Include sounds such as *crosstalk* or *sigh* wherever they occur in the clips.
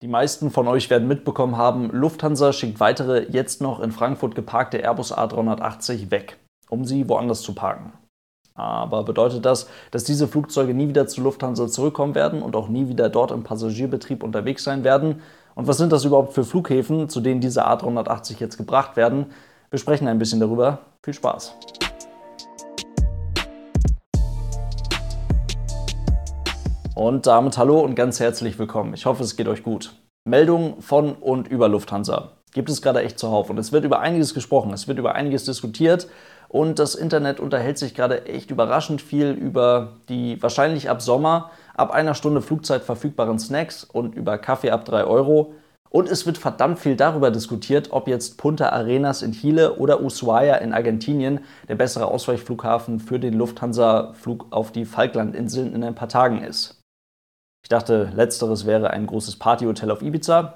Die meisten von euch werden mitbekommen haben, Lufthansa schickt weitere jetzt noch in Frankfurt geparkte Airbus A380 weg, um sie woanders zu parken. Aber bedeutet das, dass diese Flugzeuge nie wieder zu Lufthansa zurückkommen werden und auch nie wieder dort im Passagierbetrieb unterwegs sein werden? Und was sind das überhaupt für Flughäfen, zu denen diese A380 jetzt gebracht werden? Wir sprechen ein bisschen darüber. Viel Spaß! Und damit hallo und ganz herzlich willkommen. Ich hoffe, es geht euch gut. Meldungen von und über Lufthansa gibt es gerade echt zuhauf und es wird über einiges gesprochen, es wird über einiges diskutiert und das Internet unterhält sich gerade echt überraschend viel über die wahrscheinlich ab Sommer ab einer Stunde Flugzeit verfügbaren Snacks und über Kaffee ab 3 Euro. Und es wird verdammt viel darüber diskutiert, ob jetzt Punta Arenas in Chile oder Ushuaia in Argentinien der bessere Ausweichflughafen für den Lufthansa-Flug auf die Falklandinseln in ein paar Tagen ist. Ich dachte, letzteres wäre ein großes Partyhotel auf Ibiza.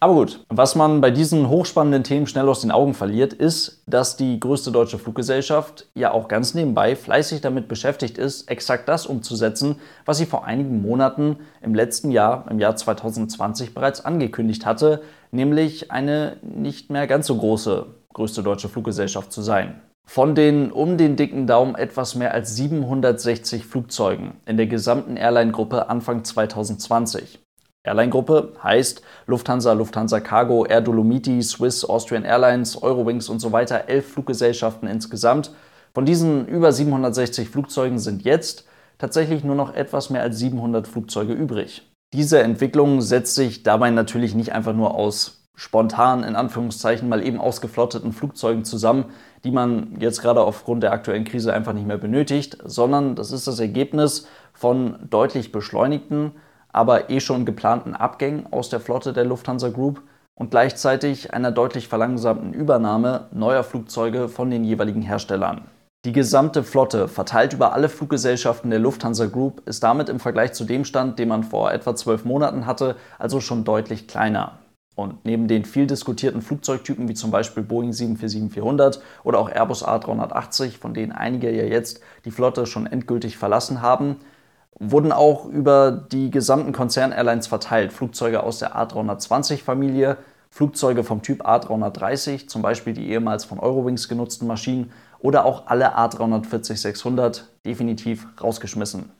Aber gut, was man bei diesen hochspannenden Themen schnell aus den Augen verliert, ist, dass die größte deutsche Fluggesellschaft ja auch ganz nebenbei fleißig damit beschäftigt ist, exakt das umzusetzen, was sie vor einigen Monaten im letzten Jahr, im Jahr 2020 bereits angekündigt hatte, nämlich eine nicht mehr ganz so große größte deutsche Fluggesellschaft zu sein. Von den um den dicken Daumen etwas mehr als 760 Flugzeugen in der gesamten Airline-Gruppe Anfang 2020. Airline-Gruppe heißt Lufthansa, Lufthansa Cargo, Air Dolomiti, Swiss, Austrian Airlines, Eurowings und so weiter, elf Fluggesellschaften insgesamt. Von diesen über 760 Flugzeugen sind jetzt tatsächlich nur noch etwas mehr als 700 Flugzeuge übrig. Diese Entwicklung setzt sich dabei natürlich nicht einfach nur aus spontan in Anführungszeichen mal eben ausgeflotteten Flugzeugen zusammen, die man jetzt gerade aufgrund der aktuellen Krise einfach nicht mehr benötigt, sondern das ist das Ergebnis von deutlich beschleunigten, aber eh schon geplanten Abgängen aus der Flotte der Lufthansa Group und gleichzeitig einer deutlich verlangsamten Übernahme neuer Flugzeuge von den jeweiligen Herstellern. Die gesamte Flotte, verteilt über alle Fluggesellschaften der Lufthansa Group, ist damit im Vergleich zu dem Stand, den man vor etwa zwölf Monaten hatte, also schon deutlich kleiner. Und neben den viel diskutierten Flugzeugtypen wie zum Beispiel Boeing 747-400 oder auch Airbus A380, von denen einige ja jetzt die Flotte schon endgültig verlassen haben, wurden auch über die gesamten Konzern-Airlines verteilt Flugzeuge aus der A320-Familie, Flugzeuge vom Typ A330, zum Beispiel die ehemals von Eurowings genutzten Maschinen oder auch alle A340-600 definitiv rausgeschmissen.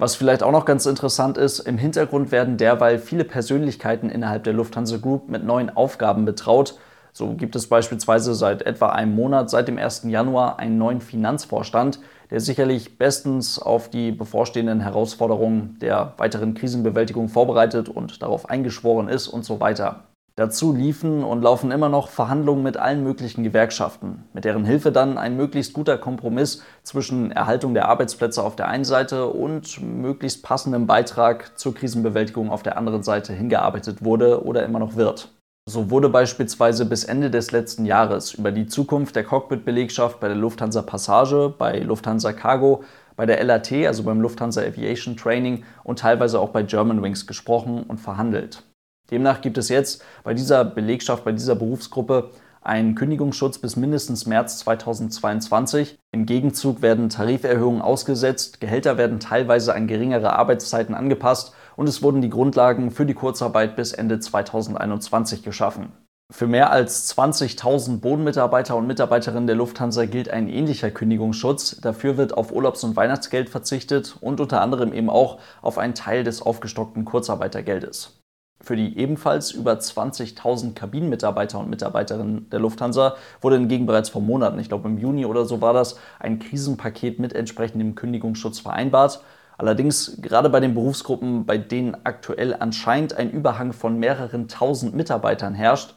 Was vielleicht auch noch ganz interessant ist, im Hintergrund werden derweil viele Persönlichkeiten innerhalb der Lufthansa Group mit neuen Aufgaben betraut. So gibt es beispielsweise seit etwa einem Monat, seit dem 1. Januar, einen neuen Finanzvorstand, der sicherlich bestens auf die bevorstehenden Herausforderungen der weiteren Krisenbewältigung vorbereitet und darauf eingeschworen ist und so weiter. Dazu liefen und laufen immer noch Verhandlungen mit allen möglichen Gewerkschaften, mit deren Hilfe dann ein möglichst guter Kompromiss zwischen Erhaltung der Arbeitsplätze auf der einen Seite und möglichst passendem Beitrag zur Krisenbewältigung auf der anderen Seite hingearbeitet wurde oder immer noch wird. So wurde beispielsweise bis Ende des letzten Jahres über die Zukunft der Cockpit-Belegschaft bei der Lufthansa Passage, bei Lufthansa Cargo, bei der LAT, also beim Lufthansa Aviation Training und teilweise auch bei Germanwings gesprochen und verhandelt. Demnach gibt es jetzt bei dieser Belegschaft, bei dieser Berufsgruppe einen Kündigungsschutz bis mindestens März 2022. Im Gegenzug werden Tariferhöhungen ausgesetzt, Gehälter werden teilweise an geringere Arbeitszeiten angepasst und es wurden die Grundlagen für die Kurzarbeit bis Ende 2021 geschaffen. Für mehr als 20.000 Bodenmitarbeiter und Mitarbeiterinnen der Lufthansa gilt ein ähnlicher Kündigungsschutz. Dafür wird auf Urlaubs- und Weihnachtsgeld verzichtet und unter anderem eben auch auf einen Teil des aufgestockten Kurzarbeitergeldes. Für die ebenfalls über 20.000 Kabinenmitarbeiter und Mitarbeiterinnen der Lufthansa wurde hingegen bereits vor Monaten, ich glaube im Juni oder so war das, ein Krisenpaket mit entsprechendem Kündigungsschutz vereinbart. Allerdings gerade bei den Berufsgruppen, bei denen aktuell anscheinend ein Überhang von mehreren tausend Mitarbeitern herrscht,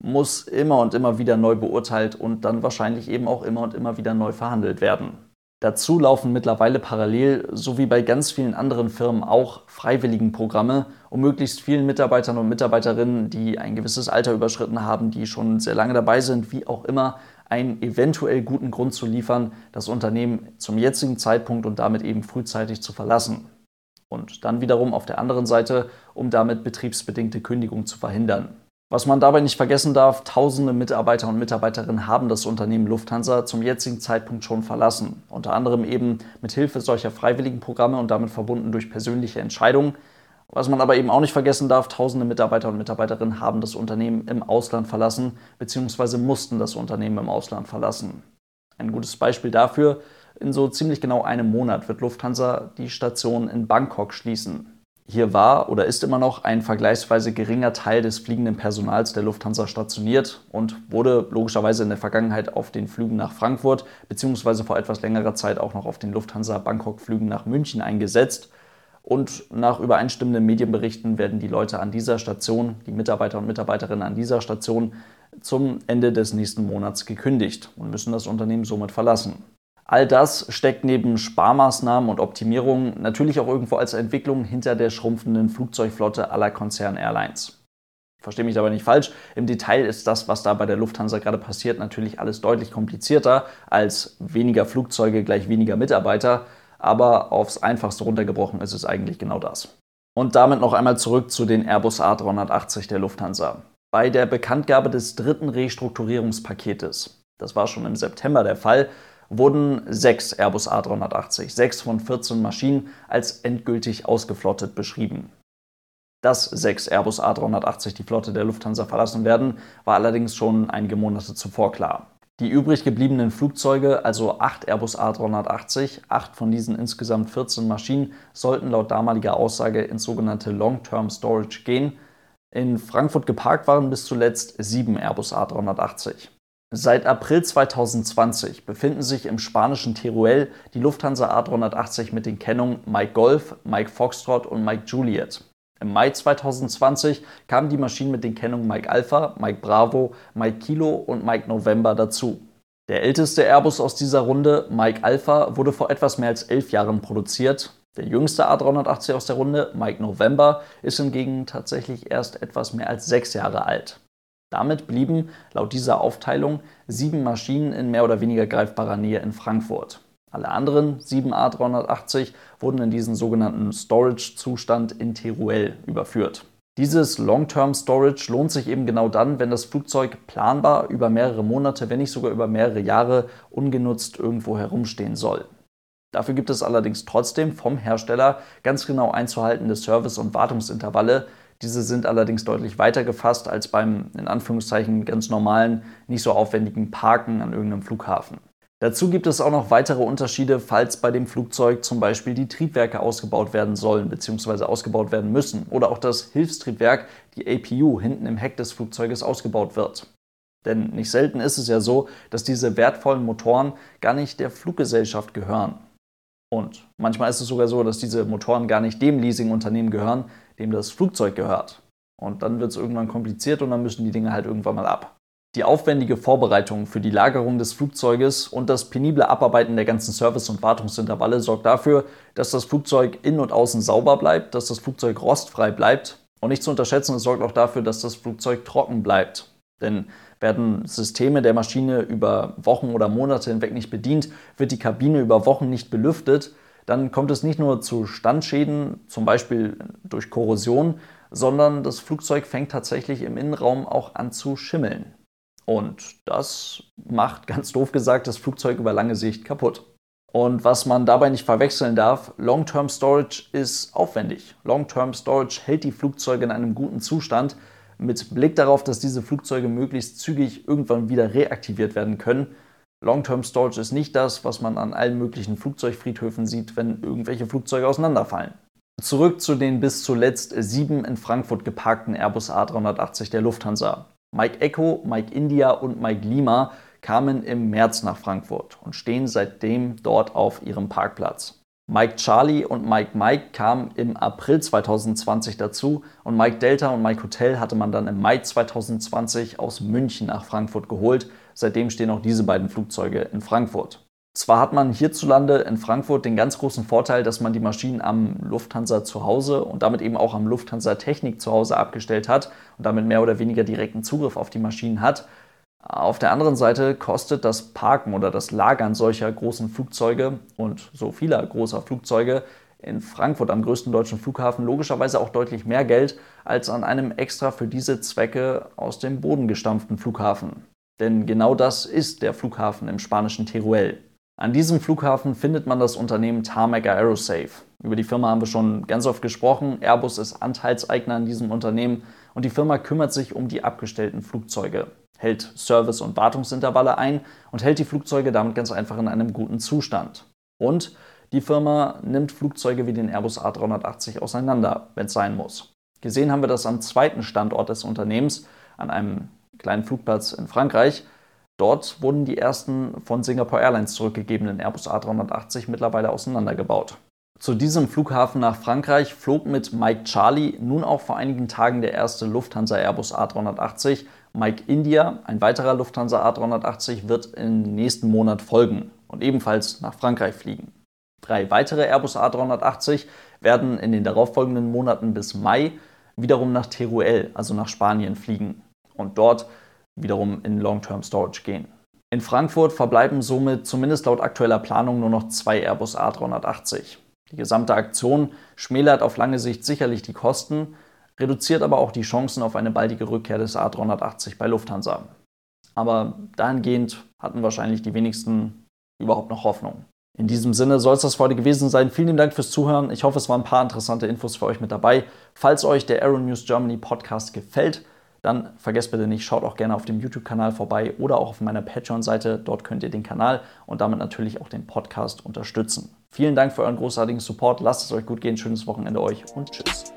muss immer und immer wieder neu beurteilt und dann wahrscheinlich eben auch immer und immer wieder neu verhandelt werden. Dazu laufen mittlerweile parallel, so wie bei ganz vielen anderen Firmen auch, Freiwilligenprogramme, um möglichst vielen Mitarbeitern und Mitarbeiterinnen, die ein gewisses Alter überschritten haben, die schon sehr lange dabei sind, wie auch immer, einen eventuell guten Grund zu liefern, das Unternehmen zum jetzigen Zeitpunkt und damit eben frühzeitig zu verlassen. Und dann wiederum auf der anderen Seite, um damit betriebsbedingte Kündigung zu verhindern. Was man dabei nicht vergessen darf, tausende Mitarbeiter und Mitarbeiterinnen haben das Unternehmen Lufthansa zum jetzigen Zeitpunkt schon verlassen. Unter anderem eben mit Hilfe solcher freiwilligen Programme und damit verbunden durch persönliche Entscheidungen. Was man aber eben auch nicht vergessen darf, tausende Mitarbeiter und Mitarbeiterinnen haben das Unternehmen im Ausland verlassen bzw. mussten das Unternehmen im Ausland verlassen. Ein gutes Beispiel dafür, in so ziemlich genau einem Monat wird Lufthansa die Station in Bangkok schließen. Hier war oder ist immer noch ein vergleichsweise geringer Teil des fliegenden Personals der Lufthansa stationiert und wurde logischerweise in der Vergangenheit auf den Flügen nach Frankfurt bzw. vor etwas längerer Zeit auch noch auf den Lufthansa Bangkok-Flügen nach München eingesetzt. Und nach übereinstimmenden Medienberichten werden die Leute an dieser Station, die Mitarbeiter und Mitarbeiterinnen an dieser Station, zum Ende des nächsten Monats gekündigt und müssen das Unternehmen somit verlassen. All das steckt neben Sparmaßnahmen und Optimierungen natürlich auch irgendwo als Entwicklung hinter der schrumpfenden Flugzeugflotte aller Konzern-Airlines. Verstehe mich aber nicht falsch, im Detail ist das, was da bei der Lufthansa gerade passiert, natürlich alles deutlich komplizierter als weniger Flugzeuge gleich weniger Mitarbeiter, aber aufs einfachste runtergebrochen ist es eigentlich genau das. Und damit noch einmal zurück zu den Airbus A380 der Lufthansa. Bei der Bekanntgabe des dritten Restrukturierungspaketes, das war schon im September der Fall, wurden sechs Airbus A380, sechs von 14 Maschinen, als endgültig ausgeflottet beschrieben. Dass sechs Airbus A380 die Flotte der Lufthansa verlassen werden, war allerdings schon einige Monate zuvor klar. Die übrig gebliebenen Flugzeuge, also acht Airbus A380, acht von diesen insgesamt 14 Maschinen, sollten laut damaliger Aussage ins sogenannte Long-Term Storage gehen. In Frankfurt geparkt waren bis zuletzt sieben Airbus A380. Seit April 2020 befinden sich im spanischen Teruel die Lufthansa A380 mit den Kennungen Mike Golf, Mike Foxtrot und Mike Juliet. Im Mai 2020 kamen die Maschinen mit den Kennungen Mike Alpha, Mike Bravo, Mike Kilo und Mike November dazu. Der älteste Airbus aus dieser Runde, Mike Alpha, wurde vor etwas mehr als elf Jahren produziert. Der jüngste A380 aus der Runde, Mike November, ist hingegen tatsächlich erst etwas mehr als sechs Jahre alt. Damit blieben laut dieser Aufteilung sieben Maschinen in mehr oder weniger greifbarer Nähe in Frankfurt. Alle anderen sieben A380 wurden in diesen sogenannten Storage-Zustand in Teruel überführt. Dieses Long-Term Storage lohnt sich eben genau dann, wenn das Flugzeug planbar über mehrere Monate, wenn nicht sogar über mehrere Jahre ungenutzt irgendwo herumstehen soll. Dafür gibt es allerdings trotzdem vom Hersteller ganz genau einzuhaltende Service- und Wartungsintervalle, diese sind allerdings deutlich weiter gefasst als beim in Anführungszeichen ganz normalen, nicht so aufwendigen Parken an irgendeinem Flughafen. Dazu gibt es auch noch weitere Unterschiede, falls bei dem Flugzeug zum Beispiel die Triebwerke ausgebaut werden sollen bzw. ausgebaut werden müssen oder auch das Hilfstriebwerk, die APU, hinten im Heck des Flugzeuges ausgebaut wird. Denn nicht selten ist es ja so, dass diese wertvollen Motoren gar nicht der Fluggesellschaft gehören. Und manchmal ist es sogar so, dass diese Motoren gar nicht dem Leasingunternehmen gehören, dem das Flugzeug gehört. Und dann wird es irgendwann kompliziert und dann müssen die Dinge halt irgendwann mal ab. Die aufwendige Vorbereitung für die Lagerung des Flugzeuges und das penible Abarbeiten der ganzen Service- und Wartungsintervalle sorgt dafür, dass das Flugzeug innen und außen sauber bleibt, dass das Flugzeug rostfrei bleibt und nicht zu unterschätzen, es sorgt auch dafür, dass das Flugzeug trocken bleibt. Denn werden Systeme der Maschine über Wochen oder Monate hinweg nicht bedient, wird die Kabine über Wochen nicht belüftet, dann kommt es nicht nur zu Standschäden, zum Beispiel durch Korrosion, sondern das Flugzeug fängt tatsächlich im Innenraum auch an zu schimmeln. Und das macht *laughs* ganz doof gesagt das Flugzeug über lange Sicht kaputt. Und was man dabei nicht verwechseln darf, Long-Term Storage ist aufwendig. Long-Term Storage hält die Flugzeuge in einem guten Zustand mit Blick darauf, dass diese Flugzeuge möglichst zügig irgendwann wieder reaktiviert werden können Long-Term Storage ist nicht das, was man an allen möglichen Flugzeugfriedhöfen sieht, wenn irgendwelche Flugzeuge auseinanderfallen. Zurück zu den bis zuletzt sieben in Frankfurt geparkten Airbus A380 der Lufthansa. Mike Echo, Mike India und Mike Lima kamen im März nach Frankfurt und stehen seitdem dort auf ihrem Parkplatz. Mike Charlie und Mike Mike kamen im April 2020 dazu und Mike Delta und Mike Hotel hatte man dann im Mai 2020 aus München nach Frankfurt geholt. Seitdem stehen auch diese beiden Flugzeuge in Frankfurt. Zwar hat man hierzulande in Frankfurt den ganz großen Vorteil, dass man die Maschinen am Lufthansa zu Hause und damit eben auch am Lufthansa Technik zu Hause abgestellt hat und damit mehr oder weniger direkten Zugriff auf die Maschinen hat. Auf der anderen Seite kostet das Parken oder das Lagern solcher großen Flugzeuge und so vieler großer Flugzeuge in Frankfurt am größten deutschen Flughafen logischerweise auch deutlich mehr Geld als an einem extra für diese Zwecke aus dem Boden gestampften Flughafen. Denn genau das ist der Flughafen im spanischen Teruel. An diesem Flughafen findet man das Unternehmen Tarmac Aerosafe. Über die Firma haben wir schon ganz oft gesprochen. Airbus ist Anteilseigner an diesem Unternehmen und die Firma kümmert sich um die abgestellten Flugzeuge, hält Service- und Wartungsintervalle ein und hält die Flugzeuge damit ganz einfach in einem guten Zustand. Und die Firma nimmt Flugzeuge wie den Airbus A380 auseinander, wenn es sein muss. Gesehen haben wir das am zweiten Standort des Unternehmens, an einem kleinen Flugplatz in Frankreich. Dort wurden die ersten von Singapore Airlines zurückgegebenen Airbus A380 mittlerweile auseinandergebaut. Zu diesem Flughafen nach Frankreich flog mit Mike Charlie nun auch vor einigen Tagen der erste Lufthansa Airbus A380. Mike India, ein weiterer Lufthansa A380, wird im nächsten Monat folgen und ebenfalls nach Frankreich fliegen. Drei weitere Airbus A380 werden in den darauffolgenden Monaten bis Mai wiederum nach Teruel, also nach Spanien, fliegen und dort wiederum in Long-Term Storage gehen. In Frankfurt verbleiben somit zumindest laut aktueller Planung nur noch zwei Airbus A380. Die gesamte Aktion schmälert auf lange Sicht sicherlich die Kosten, reduziert aber auch die Chancen auf eine baldige Rückkehr des A380 bei Lufthansa. Aber dahingehend hatten wahrscheinlich die wenigsten überhaupt noch Hoffnung. In diesem Sinne soll es das heute gewesen sein. Vielen Dank fürs Zuhören. Ich hoffe, es waren ein paar interessante Infos für euch mit dabei. Falls euch der Aero News Germany Podcast gefällt, dann vergesst bitte nicht, schaut auch gerne auf dem YouTube-Kanal vorbei oder auch auf meiner Patreon-Seite. Dort könnt ihr den Kanal und damit natürlich auch den Podcast unterstützen. Vielen Dank für euren großartigen Support. Lasst es euch gut gehen. Schönes Wochenende euch und tschüss.